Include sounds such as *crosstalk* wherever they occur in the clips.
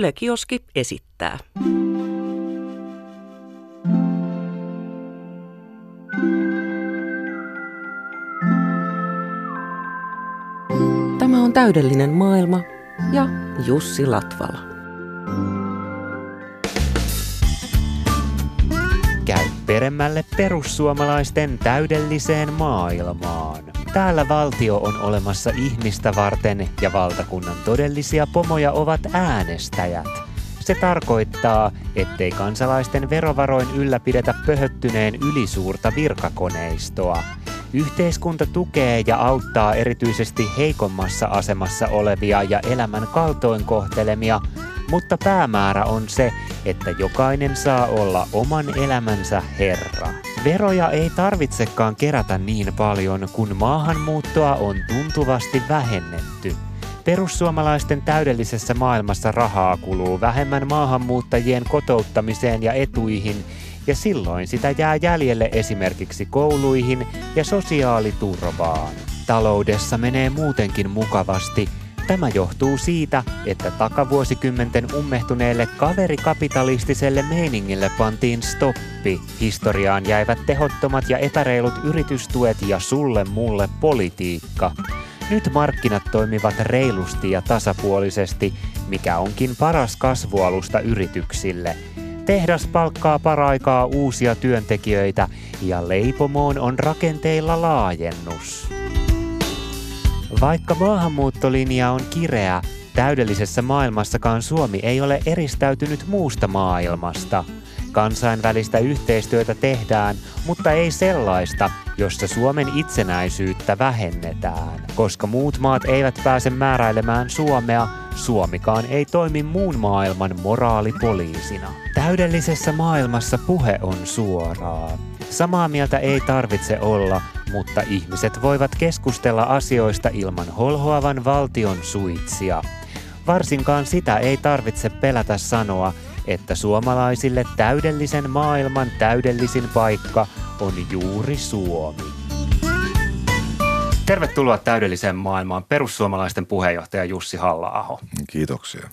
Yle Kioski esittää. Tämä on täydellinen maailma ja Jussi Latvala. Käy peremmälle perussuomalaisten täydelliseen maailmaan. Täällä valtio on olemassa ihmistä varten ja valtakunnan todellisia pomoja ovat äänestäjät. Se tarkoittaa, ettei kansalaisten verovaroin ylläpidetä pöhöttyneen ylisuurta virkakoneistoa. Yhteiskunta tukee ja auttaa erityisesti heikommassa asemassa olevia ja elämän kaltoinkohtelemia, mutta päämäärä on se, että jokainen saa olla oman elämänsä herra. Veroja ei tarvitsekaan kerätä niin paljon, kun maahanmuuttoa on tuntuvasti vähennetty. Perussuomalaisten täydellisessä maailmassa rahaa kuluu vähemmän maahanmuuttajien kotouttamiseen ja etuihin, ja silloin sitä jää jäljelle esimerkiksi kouluihin ja sosiaaliturvaan. Taloudessa menee muutenkin mukavasti – Tämä johtuu siitä, että takavuosikymmenten ummehtuneelle kaverikapitalistiselle meiningille pantiin stoppi. Historiaan jäivät tehottomat ja epäreilut yritystuet ja sulle mulle politiikka. Nyt markkinat toimivat reilusti ja tasapuolisesti, mikä onkin paras kasvualusta yrityksille. Tehdas palkkaa paraikaa uusia työntekijöitä ja leipomoon on rakenteilla laajennus. Vaikka maahanmuuttolinja on kireä, täydellisessä maailmassakaan Suomi ei ole eristäytynyt muusta maailmasta. Kansainvälistä yhteistyötä tehdään, mutta ei sellaista, jossa Suomen itsenäisyyttä vähennetään. Koska muut maat eivät pääse määräilemään Suomea, Suomikaan ei toimi muun maailman moraalipoliisina. Täydellisessä maailmassa puhe on suoraa. Samaa mieltä ei tarvitse olla, mutta ihmiset voivat keskustella asioista ilman holhoavan valtion suitsia. Varsinkaan sitä ei tarvitse pelätä sanoa, että suomalaisille täydellisen maailman täydellisin paikka on juuri Suomi. Tervetuloa täydelliseen maailmaan perussuomalaisten puheenjohtaja Jussi halla Kiitoksia.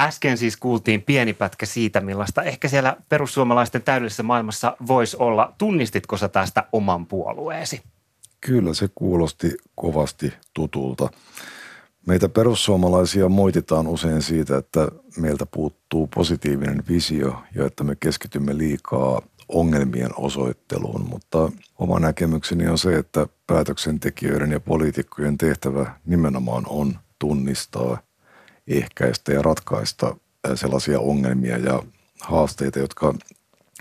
Äsken siis kuultiin pieni pätkä siitä, millaista ehkä siellä perussuomalaisten täydellisessä maailmassa voisi olla. Tunnistitko sä tästä oman puolueesi? Kyllä se kuulosti kovasti tutulta. Meitä perussuomalaisia moititaan usein siitä, että meiltä puuttuu positiivinen visio ja että me keskitymme liikaa ongelmien osoitteluun, mutta oma näkemykseni on se, että päätöksentekijöiden ja poliitikkojen tehtävä nimenomaan on tunnistaa, ehkäistä ja ratkaista sellaisia ongelmia ja haasteita, jotka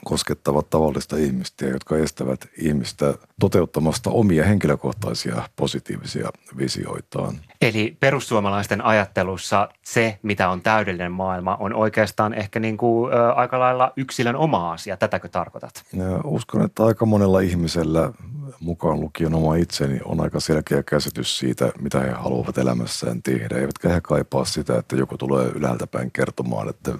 koskettavat tavallista ihmistä ja jotka estävät ihmistä toteuttamasta omia henkilökohtaisia positiivisia visioitaan. Eli perussuomalaisten ajattelussa se, mitä on täydellinen maailma, on oikeastaan ehkä niin kuin, ä, aika lailla yksilön oma asia. Tätäkö tarkoitat? Ja uskon, että aika monella ihmisellä mukaan lukien oma itseni on aika selkeä käsitys siitä, mitä he haluavat elämässään tehdä. Eivätkä he kaipaa sitä, että joku tulee ylhäältä päin kertomaan, että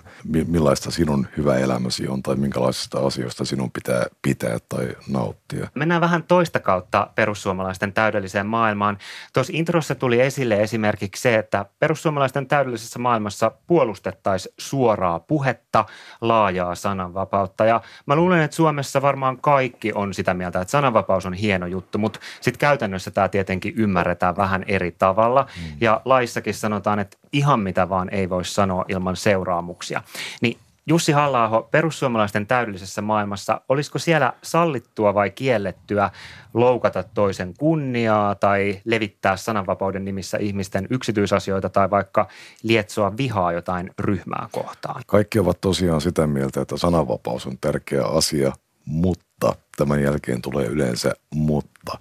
millaista sinun hyvä elämäsi on tai minkälaisista asioista sinun pitää pitää tai nauttia. Mennään vähän toista kautta perussuomalaisten täydelliseen maailmaan. Tuossa introssa tuli esille esimerkiksi se, että perussuomalaisten täydellisessä maailmassa puolustettaisiin suoraa puhetta, laajaa sananvapautta. Ja mä luulen, että Suomessa varmaan kaikki on sitä mieltä, että sananvapaus on hieno juttu, mutta sitten käytännössä tämä tietenkin ymmärretään vähän eri tavalla. Mm. Ja laissakin sanotaan, että ihan mitä vaan ei voi sanoa ilman seuraamuksia. Niin Jussi halla perussuomalaisten täydellisessä maailmassa, olisiko siellä sallittua vai kiellettyä loukata toisen kunniaa tai levittää sananvapauden nimissä ihmisten yksityisasioita tai vaikka lietsoa vihaa jotain ryhmää kohtaan? Kaikki ovat tosiaan sitä mieltä, että sananvapaus on tärkeä asia, mutta tämän jälkeen tulee yleensä mutta.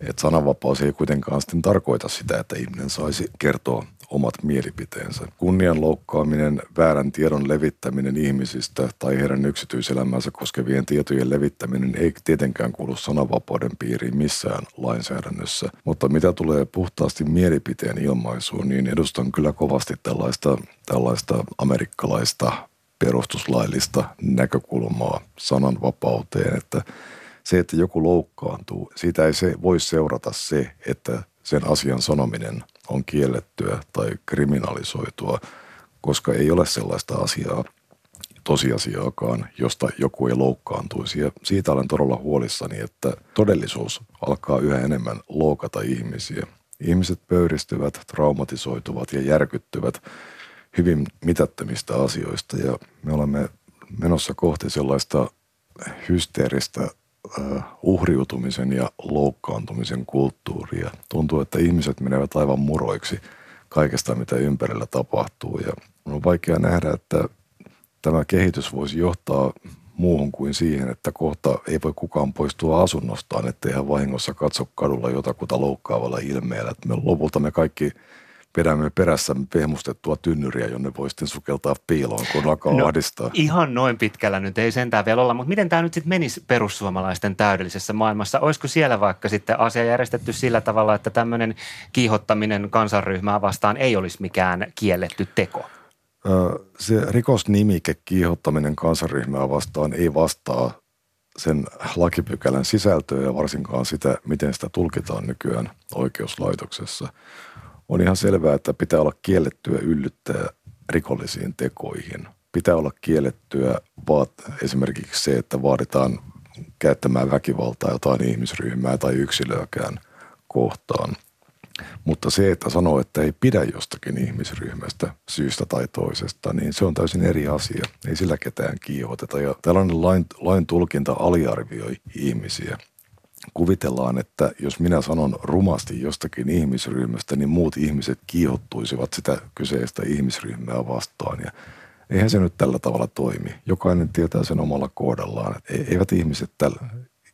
Että sananvapaus ei kuitenkaan sitten tarkoita sitä, että ihminen saisi kertoa omat mielipiteensä. Kunnian loukkaaminen, väärän tiedon levittäminen ihmisistä tai heidän yksityiselämänsä koskevien tietojen levittäminen ei tietenkään kuulu sananvapauden piiriin missään lainsäädännössä. Mutta mitä tulee puhtaasti mielipiteen ilmaisuun, niin edustan kyllä kovasti tällaista, tällaista amerikkalaista perustuslaillista näkökulmaa sananvapauteen, että se, että joku loukkaantuu, siitä ei se voi seurata se, että sen asian sanominen on kiellettyä tai kriminalisoitua, koska ei ole sellaista asiaa tosiasiaakaan, josta joku ei loukkaantuisi. Ja siitä olen todella huolissani, että todellisuus alkaa yhä enemmän loukata ihmisiä. Ihmiset pöyristyvät, traumatisoituvat ja järkyttyvät hyvin mitättömistä asioista ja me olemme menossa kohti sellaista hysteeristä uh, uhriutumisen ja loukkaantumisen kulttuuria. Tuntuu, että ihmiset menevät aivan muroiksi kaikesta, mitä ympärillä tapahtuu ja on vaikea nähdä, että tämä kehitys voisi johtaa muuhun kuin siihen, että kohta ei voi kukaan poistua asunnostaan, ettei hän vahingossa katso kadulla jotakuta loukkaavalla ilmeellä. me lopulta me kaikki vedämme perässä pehmustettua tynnyriä, jonne voi sitten sukeltaa piiloon, kun alkaa no, ahdistaa. Ihan noin pitkällä nyt ei sentään vielä olla, mutta miten tämä nyt sitten menisi perussuomalaisten täydellisessä maailmassa? Olisiko siellä vaikka sitten asia järjestetty sillä tavalla, että tämmöinen kiihottaminen kansanryhmää vastaan ei olisi mikään kielletty teko? Se rikosnimike kiihottaminen kansanryhmää vastaan ei vastaa sen lakipykälän sisältöä ja varsinkaan sitä, miten sitä tulkitaan nykyään oikeuslaitoksessa. On ihan selvää, että pitää olla kiellettyä yllyttää rikollisiin tekoihin. Pitää olla kiellettyä vaat, esimerkiksi se, että vaaditaan käyttämään väkivaltaa jotain ihmisryhmää tai yksilöäkään kohtaan – mutta se, että sanoo, että ei pidä jostakin ihmisryhmästä syystä tai toisesta, niin se on täysin eri asia. Ei sillä ketään kiihoteta. Ja tällainen lain, lain tulkinta aliarvioi ihmisiä. Kuvitellaan, että jos minä sanon rumasti jostakin ihmisryhmästä, niin muut ihmiset kiihottuisivat sitä kyseistä ihmisryhmää vastaan. Ja eihän se nyt tällä tavalla toimi. Jokainen tietää sen omalla kohdallaan. Eivät ihmiset tällä,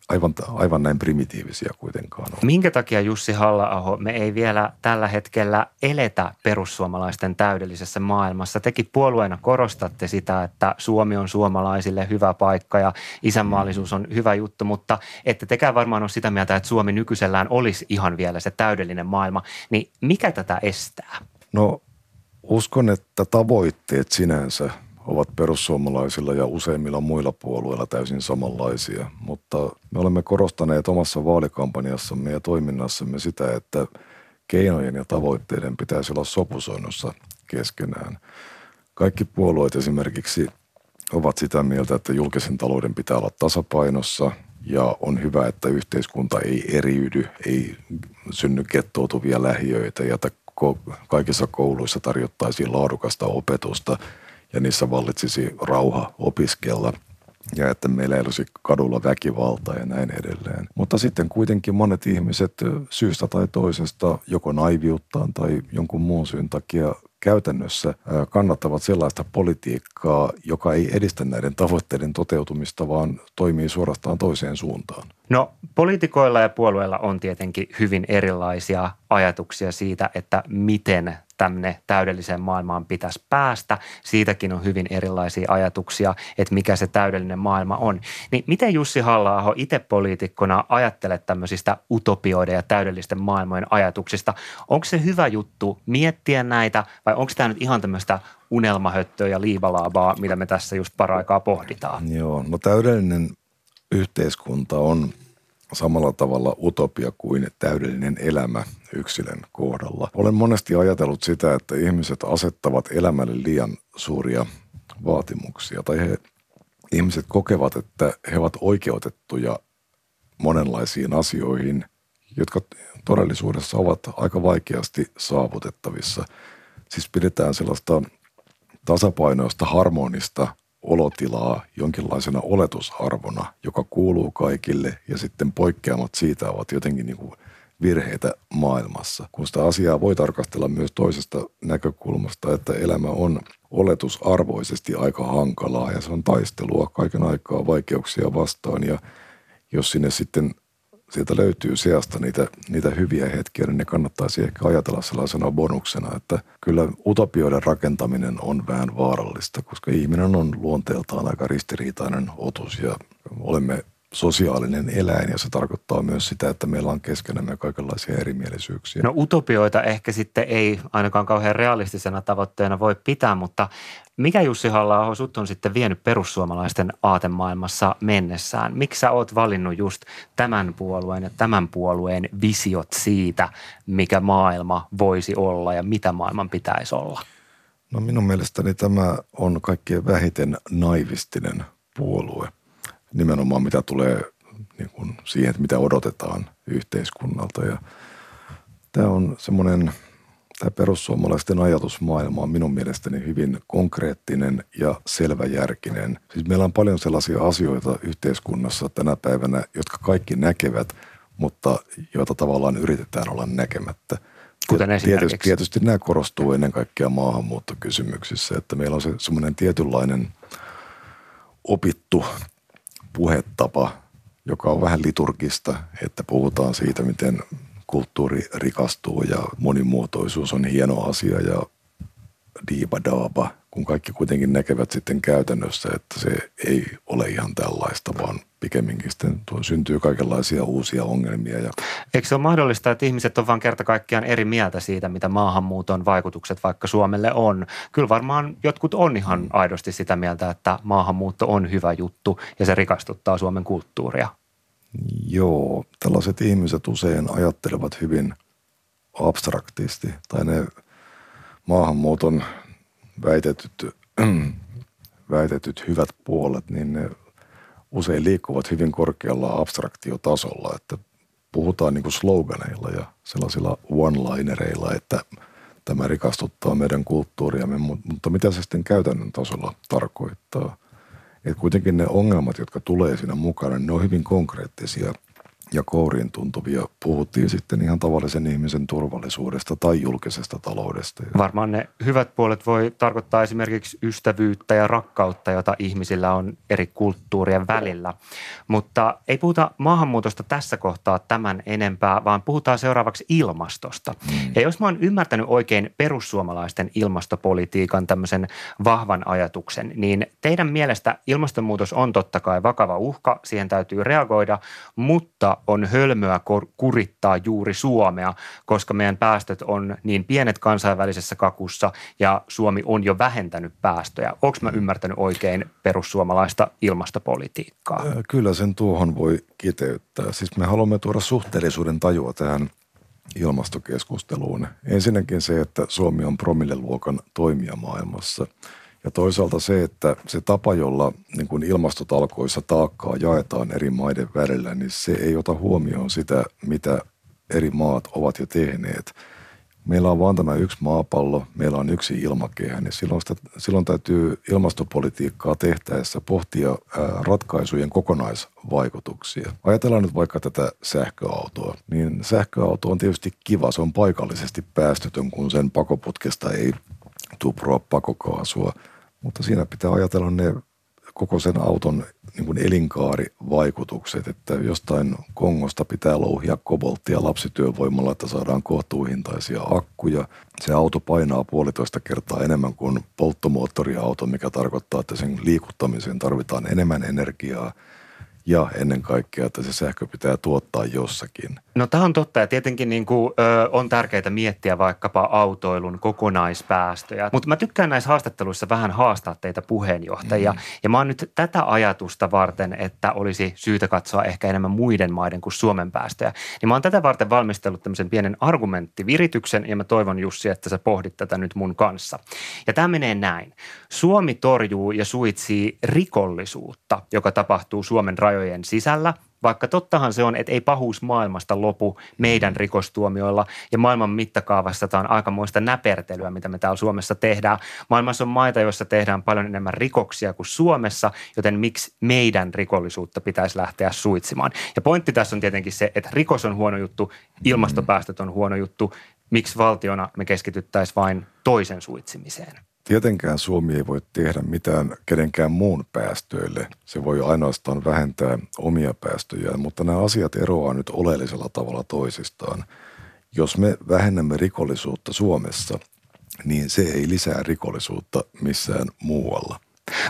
aivan, aivan näin primitiivisiä kuitenkaan ole. Minkä takia Jussi halla me ei vielä tällä hetkellä eletä perussuomalaisten täydellisessä maailmassa? Tekin puolueena korostatte sitä, että Suomi on suomalaisille hyvä paikka ja isänmaallisuus on hyvä juttu, mutta ette tekään varmaan ole sitä mieltä, että Suomi nykyisellään olisi ihan vielä se täydellinen maailma. Niin mikä tätä estää? No uskon, että tavoitteet sinänsä – ovat perussuomalaisilla ja useimmilla muilla puolueilla täysin samanlaisia, mutta me olemme korostaneet omassa vaalikampanjassamme ja toiminnassamme sitä, että keinojen ja tavoitteiden pitäisi olla sopusoinnussa keskenään. Kaikki puolueet esimerkiksi ovat sitä mieltä, että julkisen talouden pitää olla tasapainossa ja on hyvä, että yhteiskunta ei eriydy, ei synny kettoutuvia lähiöitä ja että kaikissa kouluissa tarjottaisiin laadukasta opetusta – ja niissä vallitsisi rauha opiskella ja että meillä ei olisi kadulla väkivaltaa ja näin edelleen. Mutta sitten kuitenkin monet ihmiset syystä tai toisesta, joko naiviuttaan tai jonkun muun syyn takia käytännössä kannattavat sellaista politiikkaa, joka ei edistä näiden tavoitteiden toteutumista, vaan toimii suorastaan toiseen suuntaan. No poliitikoilla ja puolueilla on tietenkin hyvin erilaisia ajatuksia siitä, että miten tänne täydelliseen maailmaan pitäisi päästä. Siitäkin on hyvin erilaisia ajatuksia, että mikä se täydellinen maailma on. Niin miten Jussi halla itse poliitikkona ajattelet tämmöisistä utopioiden ja täydellisten maailmojen ajatuksista? Onko se hyvä juttu miettiä näitä vai onko tämä nyt ihan tämmöistä unelmahöttöä ja liivalaabaa, mitä me tässä just paraikaa pohditaan? Joo, no täydellinen yhteiskunta on samalla tavalla utopia kuin täydellinen elämä yksilön kohdalla. Olen monesti ajatellut sitä, että ihmiset asettavat elämälle liian suuria vaatimuksia tai he, ihmiset kokevat, että he ovat oikeutettuja monenlaisiin asioihin, jotka todellisuudessa ovat aika vaikeasti saavutettavissa. Siis pidetään sellaista tasapainoista, harmonista olotilaa jonkinlaisena oletusarvona, joka kuuluu kaikille ja sitten poikkeamat siitä ovat jotenkin niin kuin virheitä maailmassa. Kun sitä asiaa voi tarkastella myös toisesta näkökulmasta, että elämä on oletusarvoisesti aika hankalaa ja se on taistelua kaiken aikaa vaikeuksia vastaan ja jos sinne sitten sieltä löytyy seasta niitä, niitä hyviä hetkiä, niin ne kannattaisi ehkä ajatella sellaisena bonuksena, että kyllä utopioiden rakentaminen on vähän vaarallista, koska ihminen on luonteeltaan aika ristiriitainen otus ja olemme sosiaalinen eläin ja se tarkoittaa myös sitä, että meillä on keskenämme kaikenlaisia erimielisyyksiä. No utopioita ehkä sitten ei ainakaan kauhean realistisena tavoitteena voi pitää, mutta mikä Jussi halla sut on sitten vienyt perussuomalaisten aatemaailmassa mennessään? Miksi sä oot valinnut just tämän puolueen ja tämän puolueen visiot siitä, mikä maailma voisi olla ja mitä maailman pitäisi olla? No minun mielestäni tämä on kaikkein vähiten naivistinen puolue. Nimenomaan mitä tulee niin kuin siihen, että mitä odotetaan yhteiskunnalta. Ja tämä on semmoinen, tämä perussuomalaisten ajatusmaailma on minun mielestäni hyvin konkreettinen ja selväjärkinen. Siis meillä on paljon sellaisia asioita yhteiskunnassa tänä päivänä, jotka kaikki näkevät, mutta joita tavallaan yritetään olla näkemättä. Kuten? Tietysti, tietysti nämä korostuu ennen kaikkea maahanmuuttokysymyksissä, että meillä on se semmoinen tietynlainen opittu puhetapa, joka on vähän liturgista, että puhutaan siitä, miten kulttuuri rikastuu ja monimuotoisuus on hieno asia ja diibadaaba, kun kaikki kuitenkin näkevät sitten käytännössä, että se ei ole ihan tällaista, vaan pikemminkin sitten tuo syntyy kaikenlaisia uusia ongelmia. Ja... Eikö se ole mahdollista, että ihmiset on vain kerta kaikkiaan eri mieltä siitä, mitä maahanmuuton vaikutukset vaikka Suomelle on? Kyllä varmaan jotkut on ihan mm. aidosti sitä mieltä, että maahanmuutto on hyvä juttu ja se rikastuttaa Suomen kulttuuria. Joo, tällaiset ihmiset usein ajattelevat hyvin abstraktisti tai ne maahanmuuton väitetyt, *clears throat* väitetyt hyvät puolet, niin ne usein liikkuvat hyvin korkealla abstraktiotasolla, että puhutaan niin kuin sloganeilla ja sellaisilla one-linereilla, että tämä rikastuttaa meidän kulttuuriamme, mutta mitä se sitten käytännön tasolla tarkoittaa? Että kuitenkin ne ongelmat, jotka tulee siinä mukana, ne on hyvin konkreettisia – ja kouriin tuntuvia. Puhuttiin sitten ihan tavallisen ihmisen turvallisuudesta tai julkisesta taloudesta. Varmaan ne hyvät puolet voi tarkoittaa esimerkiksi ystävyyttä ja rakkautta, jota ihmisillä on eri kulttuurien välillä. Mutta ei puhuta maahanmuutosta tässä kohtaa tämän enempää, vaan puhutaan seuraavaksi ilmastosta. Mm. Ja jos mä oon ymmärtänyt oikein perussuomalaisten ilmastopolitiikan tämmöisen vahvan ajatuksen, niin teidän mielestä ilmastonmuutos on totta kai vakava uhka, siihen täytyy reagoida, mutta on hölmöä kurittaa juuri Suomea, koska meidän päästöt on niin pienet kansainvälisessä kakussa ja Suomi on jo vähentänyt päästöjä. Onko mä ymmärtänyt oikein perussuomalaista ilmastopolitiikkaa? Kyllä sen tuohon voi kiteyttää. Siis me haluamme tuoda suhteellisuuden tajua tähän ilmastokeskusteluun. Ensinnäkin se, että Suomi on promilleluokan toimija maailmassa – ja toisaalta se, että se tapa, jolla niin kuin ilmastotalkoissa taakkaa jaetaan eri maiden välillä, niin se ei ota huomioon sitä, mitä eri maat ovat jo tehneet. Meillä on vain tämä yksi maapallo, meillä on yksi ilmakehä, niin silloin, sitä, silloin täytyy ilmastopolitiikkaa tehtäessä pohtia ratkaisujen kokonaisvaikutuksia. Ajatellaan nyt vaikka tätä sähköautoa, niin sähköauto on tietysti kiva, se on paikallisesti päästötön, kun sen pakoputkesta ei tuproa pakokaasua – mutta siinä pitää ajatella ne koko sen auton niin kuin elinkaarivaikutukset, että jostain Kongosta pitää louhia kobolttia lapsityövoimalla, että saadaan kohtuuhintaisia akkuja. Se auto painaa puolitoista kertaa enemmän kuin polttomoottoriauto, mikä tarkoittaa, että sen liikuttamiseen tarvitaan enemmän energiaa – ja ennen kaikkea, että se sähkö pitää tuottaa jossakin. No tämä on totta ja tietenkin niin kuin, ö, on tärkeää miettiä vaikkapa autoilun kokonaispäästöjä. Mutta mä tykkään näissä haastatteluissa vähän haastaa teitä puheenjohtajia. Mm. Ja mä oon nyt tätä ajatusta varten, että olisi syytä katsoa ehkä enemmän muiden maiden kuin Suomen päästöjä. Niin mä oon tätä varten valmistellut tämmöisen pienen argumenttivirityksen ja mä toivon Jussi, että sä pohdit tätä nyt mun kanssa. Ja tämä menee näin. Suomi torjuu ja suitsii rikollisuutta, joka tapahtuu Suomen rajojen sisällä, vaikka tottahan se on, että ei pahuus maailmasta lopu meidän rikostuomioilla ja maailman mittakaavassa tämä on aikamoista näpertelyä, mitä me täällä Suomessa tehdään. Maailmassa on maita, joissa tehdään paljon enemmän rikoksia kuin Suomessa, joten miksi meidän rikollisuutta pitäisi lähteä suitsimaan? Ja pointti tässä on tietenkin se, että rikos on huono juttu, ilmastopäästöt on huono juttu. Miksi valtiona me keskityttäisiin vain toisen suitsimiseen? Tietenkään Suomi ei voi tehdä mitään kenenkään muun päästöille. Se voi ainoastaan vähentää omia päästöjään, mutta nämä asiat eroaa nyt oleellisella tavalla toisistaan. Jos me vähennämme rikollisuutta Suomessa, niin se ei lisää rikollisuutta missään muualla.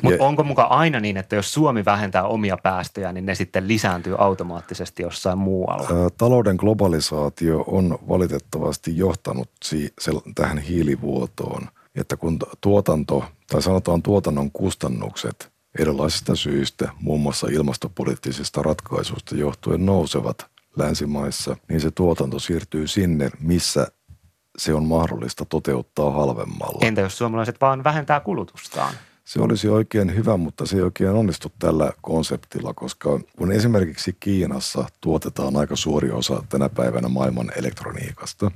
Mutta onko mukaan aina niin, että jos Suomi vähentää omia päästöjä, niin ne sitten lisääntyy automaattisesti jossain muualla? Talouden globalisaatio on valitettavasti johtanut tähän hiilivuotoon että kun tuotanto, tai sanotaan tuotannon kustannukset erilaisista syistä, muun muassa ilmastopoliittisista ratkaisuista johtuen nousevat länsimaissa, niin se tuotanto siirtyy sinne, missä se on mahdollista toteuttaa halvemmalla. Entä jos suomalaiset vaan vähentää kulutustaan? Se olisi oikein hyvä, mutta se ei oikein onnistu tällä konseptilla, koska kun esimerkiksi Kiinassa tuotetaan aika suuri osa tänä päivänä maailman elektroniikasta,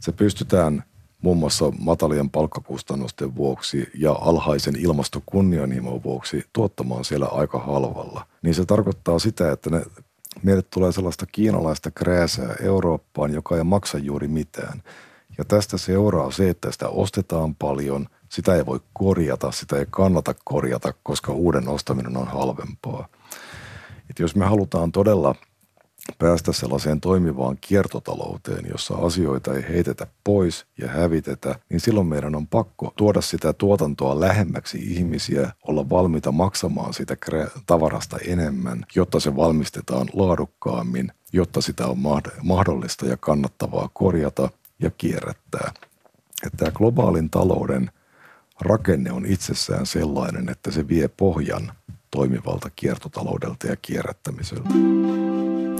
se pystytään muun muassa matalien palkkakustannusten vuoksi ja alhaisen ilmastokunnianhimon vuoksi tuottamaan siellä aika halvalla. Niin se tarkoittaa sitä, että ne, meille tulee sellaista kiinalaista krääsää Eurooppaan, joka ei maksa juuri mitään. Ja tästä seuraa se, että sitä ostetaan paljon, sitä ei voi korjata, sitä ei kannata korjata, koska uuden ostaminen on halvempaa. Et jos me halutaan todella päästä sellaiseen toimivaan kiertotalouteen, jossa asioita ei heitetä pois ja hävitetä, niin silloin meidän on pakko tuoda sitä tuotantoa lähemmäksi ihmisiä, olla valmiita maksamaan sitä tavarasta enemmän, jotta se valmistetaan laadukkaammin, jotta sitä on mahdollista ja kannattavaa korjata ja kierrättää. Että tämä globaalin talouden rakenne on itsessään sellainen, että se vie pohjan toimivalta kiertotaloudelta ja kierrättämiseltä.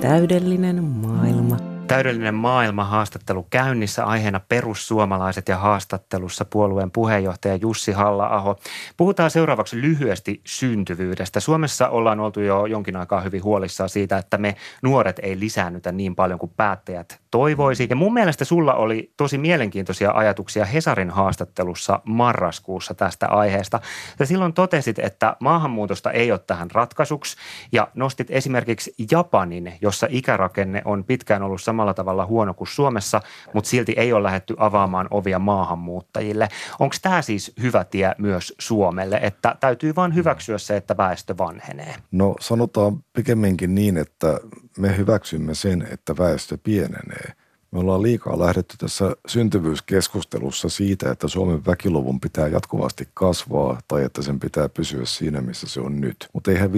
Täydellinen maailma Täydellinen maailma haastattelu käynnissä aiheena perussuomalaiset ja haastattelussa puolueen puheenjohtaja Jussi Halla-aho. Puhutaan seuraavaksi lyhyesti syntyvyydestä. Suomessa ollaan oltu jo jonkin aikaa hyvin huolissaan siitä, että me nuoret ei lisäännytä niin paljon kuin päättäjät toivoisi. Ja mun mielestä sulla oli tosi mielenkiintoisia ajatuksia Hesarin haastattelussa marraskuussa tästä aiheesta. Ja silloin totesit, että maahanmuutosta ei ole tähän ratkaisuksi ja nostit esimerkiksi Japanin, jossa ikärakenne on pitkään ollut samalla tavalla huono kuin Suomessa, mutta silti ei ole lähetty avaamaan ovia maahanmuuttajille. Onko tämä siis hyvä tie myös Suomelle, että täytyy vain hyväksyä se, että väestö vanhenee? No sanotaan pikemminkin niin, että me hyväksymme sen, että väestö pienenee. Me ollaan liikaa lähdetty tässä syntyvyyskeskustelussa siitä, että Suomen väkiluvun pitää jatkuvasti kasvaa tai että sen pitää pysyä siinä, missä se on nyt. Mutta eihän 5,5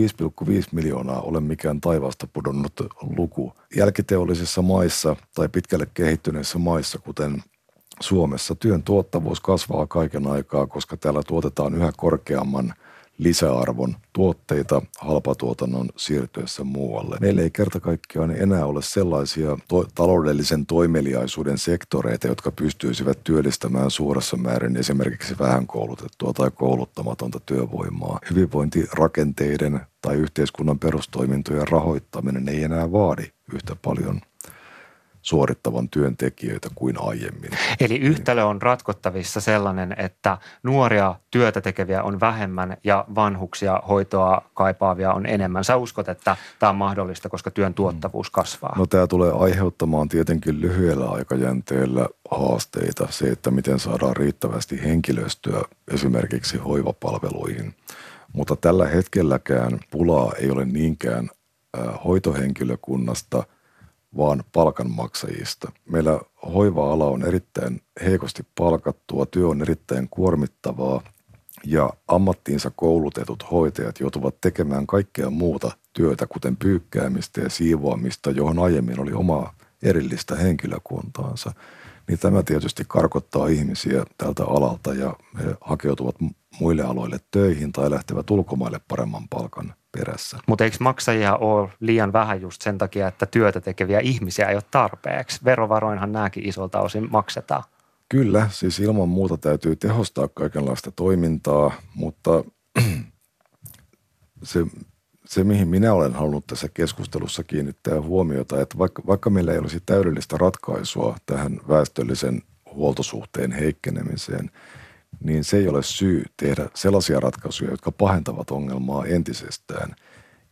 miljoonaa ole mikään taivaasta pudonnut luku. Jälkiteollisissa maissa tai pitkälle kehittyneissä maissa, kuten Suomessa, työn tuottavuus kasvaa kaiken aikaa, koska täällä tuotetaan yhä korkeamman – lisäarvon tuotteita halpatuotannon siirtyessä muualle. Meillä ei kerta kaikkiaan enää ole sellaisia to- taloudellisen toimeliaisuuden sektoreita, jotka pystyisivät työllistämään suuressa määrin esimerkiksi vähän koulutettua tai kouluttamatonta työvoimaa. Hyvinvointirakenteiden tai yhteiskunnan perustoimintojen rahoittaminen ei enää vaadi yhtä paljon – suorittavan työntekijöitä kuin aiemmin. Eli yhtälö on ratkottavissa sellainen, että nuoria työtä tekeviä on vähemmän ja vanhuksia hoitoa kaipaavia on enemmän. Sä uskot, että tämä on mahdollista, koska työn tuottavuus kasvaa? No tämä tulee aiheuttamaan tietenkin lyhyellä aikajänteellä haasteita. Se, että miten saadaan riittävästi henkilöstöä esimerkiksi hoivapalveluihin. Mutta tällä hetkelläkään pulaa ei ole niinkään hoitohenkilökunnasta – vaan palkanmaksajista. Meillä hoiva-ala on erittäin heikosti palkattua, työ on erittäin kuormittavaa ja ammattiinsa koulutetut hoitajat joutuvat tekemään kaikkea muuta työtä, kuten pyykkäämistä ja siivoamista, johon aiemmin oli omaa erillistä henkilökuntaansa. Niin tämä tietysti karkottaa ihmisiä tältä alalta ja he hakeutuvat muille aloille töihin tai lähtevät ulkomaille paremman palkan perässä. Mutta eikö maksajia ole liian vähän just sen takia, että työtä tekeviä ihmisiä ei ole tarpeeksi? Verovaroinhan nämäkin isolta osin maksetaan. Kyllä, siis ilman muuta täytyy tehostaa kaikenlaista toimintaa, mutta *clears throat* se, se, mihin minä olen halunnut tässä keskustelussa kiinnittää huomiota, että vaikka, vaikka meillä ei olisi täydellistä ratkaisua tähän väestöllisen huoltosuhteen heikkenemiseen – niin se ei ole syy tehdä sellaisia ratkaisuja, jotka pahentavat ongelmaa entisestään.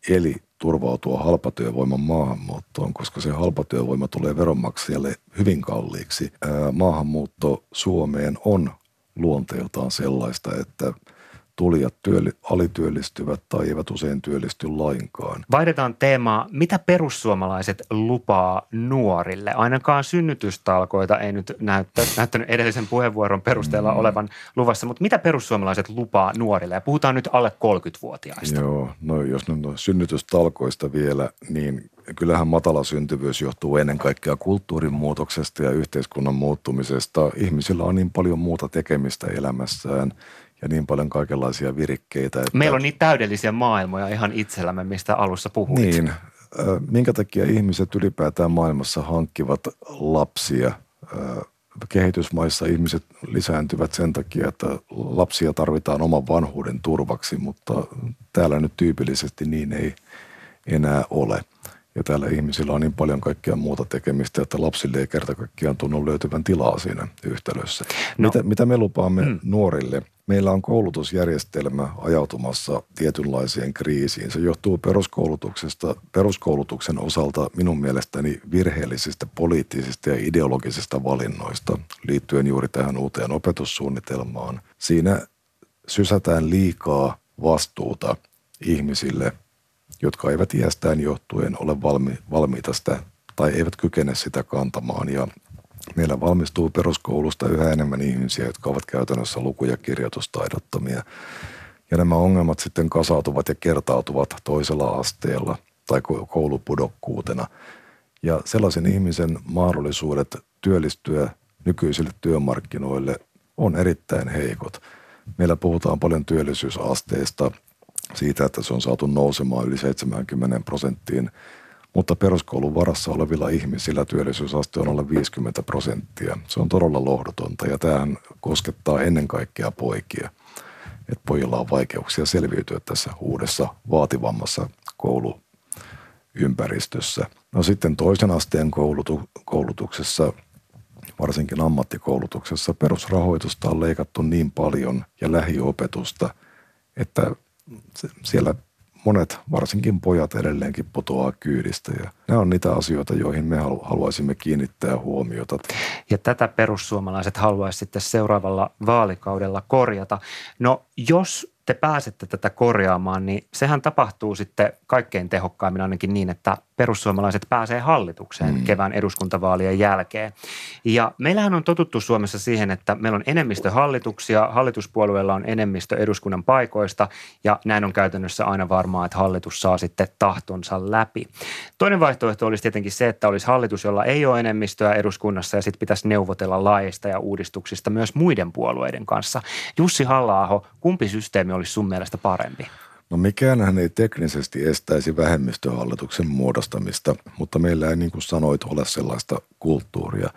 Eli turvautua halpatyövoiman maahanmuuttoon, koska se halpatyövoima tulee veronmaksajalle hyvin kalliiksi. Maahanmuutto Suomeen on luonteeltaan sellaista, että – tulijat työli, alityöllistyvät tai eivät usein työllisty lainkaan. Vaihdetaan teemaa. Mitä perussuomalaiset lupaa nuorille? Ainakaan synnytystalkoita ei nyt näyttä, näyttänyt edellisen puheenvuoron perusteella mm. olevan luvassa, mutta mitä perussuomalaiset lupaa nuorille? Ja puhutaan nyt alle 30-vuotiaista. Joo, no jos nyt on synnytystalkoista vielä, niin kyllähän matala syntyvyys johtuu ennen kaikkea kulttuurin muutoksesta ja yhteiskunnan muuttumisesta. Ihmisillä on niin paljon muuta tekemistä elämässään – ja niin paljon kaikenlaisia virikkeitä. Että... Meillä on niitä täydellisiä maailmoja ihan itsellämme, mistä alussa puhuit. Niin. Minkä takia ihmiset ylipäätään maailmassa hankkivat lapsia? kehitysmaissa ihmiset lisääntyvät sen takia, että lapsia tarvitaan oman vanhuuden turvaksi, mutta täällä nyt tyypillisesti niin ei enää ole. Ja täällä ihmisillä on niin paljon kaikkea muuta tekemistä, että lapsille ei kerta kaikkiaan tunnu löytyvän tilaa siinä yhtälössä. No. Mitä, mitä me lupaamme hmm. nuorille? Meillä on koulutusjärjestelmä ajautumassa tietynlaiseen kriisiin. Se johtuu peruskoulutuksesta, peruskoulutuksen osalta minun mielestäni virheellisistä poliittisista ja ideologisista valinnoista liittyen juuri tähän uuteen opetussuunnitelmaan. Siinä sysätään liikaa vastuuta ihmisille – jotka eivät iästään johtuen ole valmi, valmiita sitä tai eivät kykene sitä kantamaan. Ja meillä valmistuu peruskoulusta yhä enemmän ihmisiä, jotka ovat käytännössä luku- ja kirjoitustaidottomia. Ja nämä ongelmat sitten kasautuvat ja kertautuvat toisella asteella tai koulupudokkuutena. Ja sellaisen ihmisen mahdollisuudet työllistyä nykyisille työmarkkinoille on erittäin heikot. Meillä puhutaan paljon työllisyysasteesta – siitä, että se on saatu nousemaan yli 70 prosenttiin, mutta peruskoulun varassa olevilla ihmisillä työllisyysaste on alle 50 prosenttia. Se on todella lohdutonta ja tämähän koskettaa ennen kaikkea poikia. Että pojilla on vaikeuksia selviytyä tässä uudessa vaativammassa kouluympäristössä. No sitten toisen asteen koulutu- koulutuksessa, varsinkin ammattikoulutuksessa, perusrahoitusta on leikattu niin paljon ja lähiopetusta, että siellä monet, varsinkin pojat edelleenkin putoaa kyydistä ja nämä on niitä asioita, joihin me haluaisimme kiinnittää huomiota. Ja tätä perussuomalaiset haluaisi sitten seuraavalla vaalikaudella korjata. No jos te pääsette tätä korjaamaan, niin sehän tapahtuu sitten kaikkein tehokkaimmin ainakin niin, että perussuomalaiset pääsee hallitukseen mm. kevään eduskuntavaalien jälkeen. Ja meillähän on totuttu Suomessa siihen, että meillä on enemmistö hallituksia, hallituspuolueilla on enemmistö eduskunnan paikoista ja näin on käytännössä aina varmaa, että hallitus saa sitten tahtonsa läpi. Toinen vaihtoehto olisi tietenkin se, että olisi hallitus, jolla ei ole enemmistöä eduskunnassa ja sitten pitäisi neuvotella laista ja uudistuksista myös muiden puolueiden kanssa. Jussi halla kumpi systeemi olisi sun mielestä parempi? No mikään ei teknisesti estäisi vähemmistöhallituksen muodostamista, mutta meillä ei niin kuin sanoit ole sellaista kulttuuria.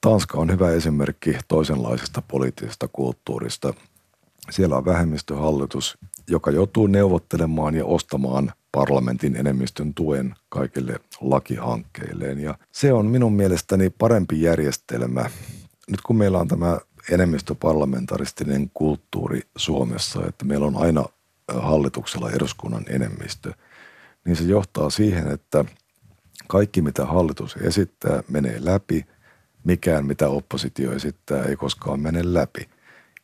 Tanska on hyvä esimerkki toisenlaisesta poliittisesta kulttuurista. Siellä on vähemmistöhallitus, joka joutuu neuvottelemaan ja ostamaan parlamentin enemmistön tuen kaikille lakihankkeilleen. Ja se on minun mielestäni parempi järjestelmä. Nyt kun meillä on tämä enemmistöparlamentaristinen kulttuuri Suomessa, että meillä on aina hallituksella eduskunnan enemmistö, niin se johtaa siihen, että kaikki mitä hallitus esittää menee läpi, mikään mitä oppositio esittää ei koskaan mene läpi.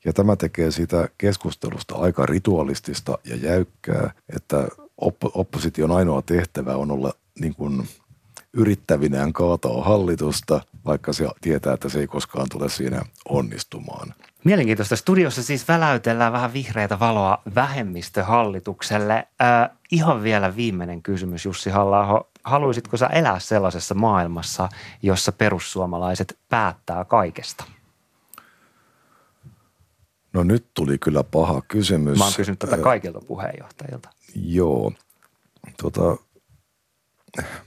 Ja tämä tekee sitä keskustelusta aika ritualistista ja jäykkää, että opposition ainoa tehtävä on olla niin kuin yrittävinään kaataa hallitusta, vaikka se tietää, että se ei koskaan tule siinä onnistumaan. Mielenkiintoista. Studiossa siis väläytellään vähän vihreitä valoa vähemmistöhallitukselle. Äh, ihan vielä viimeinen kysymys, Jussi halla Haluaisitko sä elää sellaisessa maailmassa, jossa perussuomalaiset päättää kaikesta? No nyt tuli kyllä paha kysymys. Mä oon kysynyt tätä kaikilta puheenjohtajilta. Joo. Tota,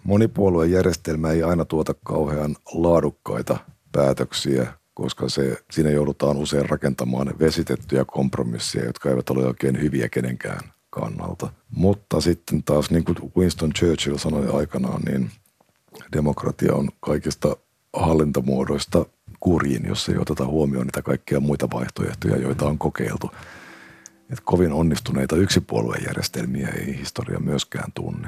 monipuoluejärjestelmä ei aina tuota kauhean laadukkaita päätöksiä, koska se, siinä joudutaan usein rakentamaan vesitettyjä kompromisseja, jotka eivät ole oikein hyviä kenenkään kannalta. Mutta sitten taas, niin kuin Winston Churchill sanoi aikanaan, niin demokratia on kaikista hallintamuodoista kurjin, jos ei oteta huomioon niitä kaikkia muita vaihtoehtoja, joita on kokeiltu. Et kovin onnistuneita yksipuoluejärjestelmiä ei historia myöskään tunne.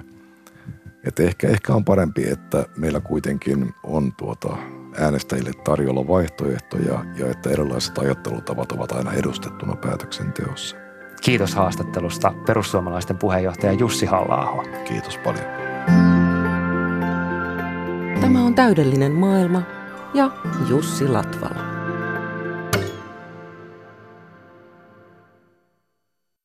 Et ehkä, ehkä on parempi, että meillä kuitenkin on tuota äänestäjille tarjolla vaihtoehtoja ja että erilaiset ajattelutavat ovat aina edustettuna päätöksenteossa. Kiitos haastattelusta perussuomalaisten puheenjohtaja Jussi halla Kiitos paljon. Tämä on täydellinen maailma ja Jussi Latvala.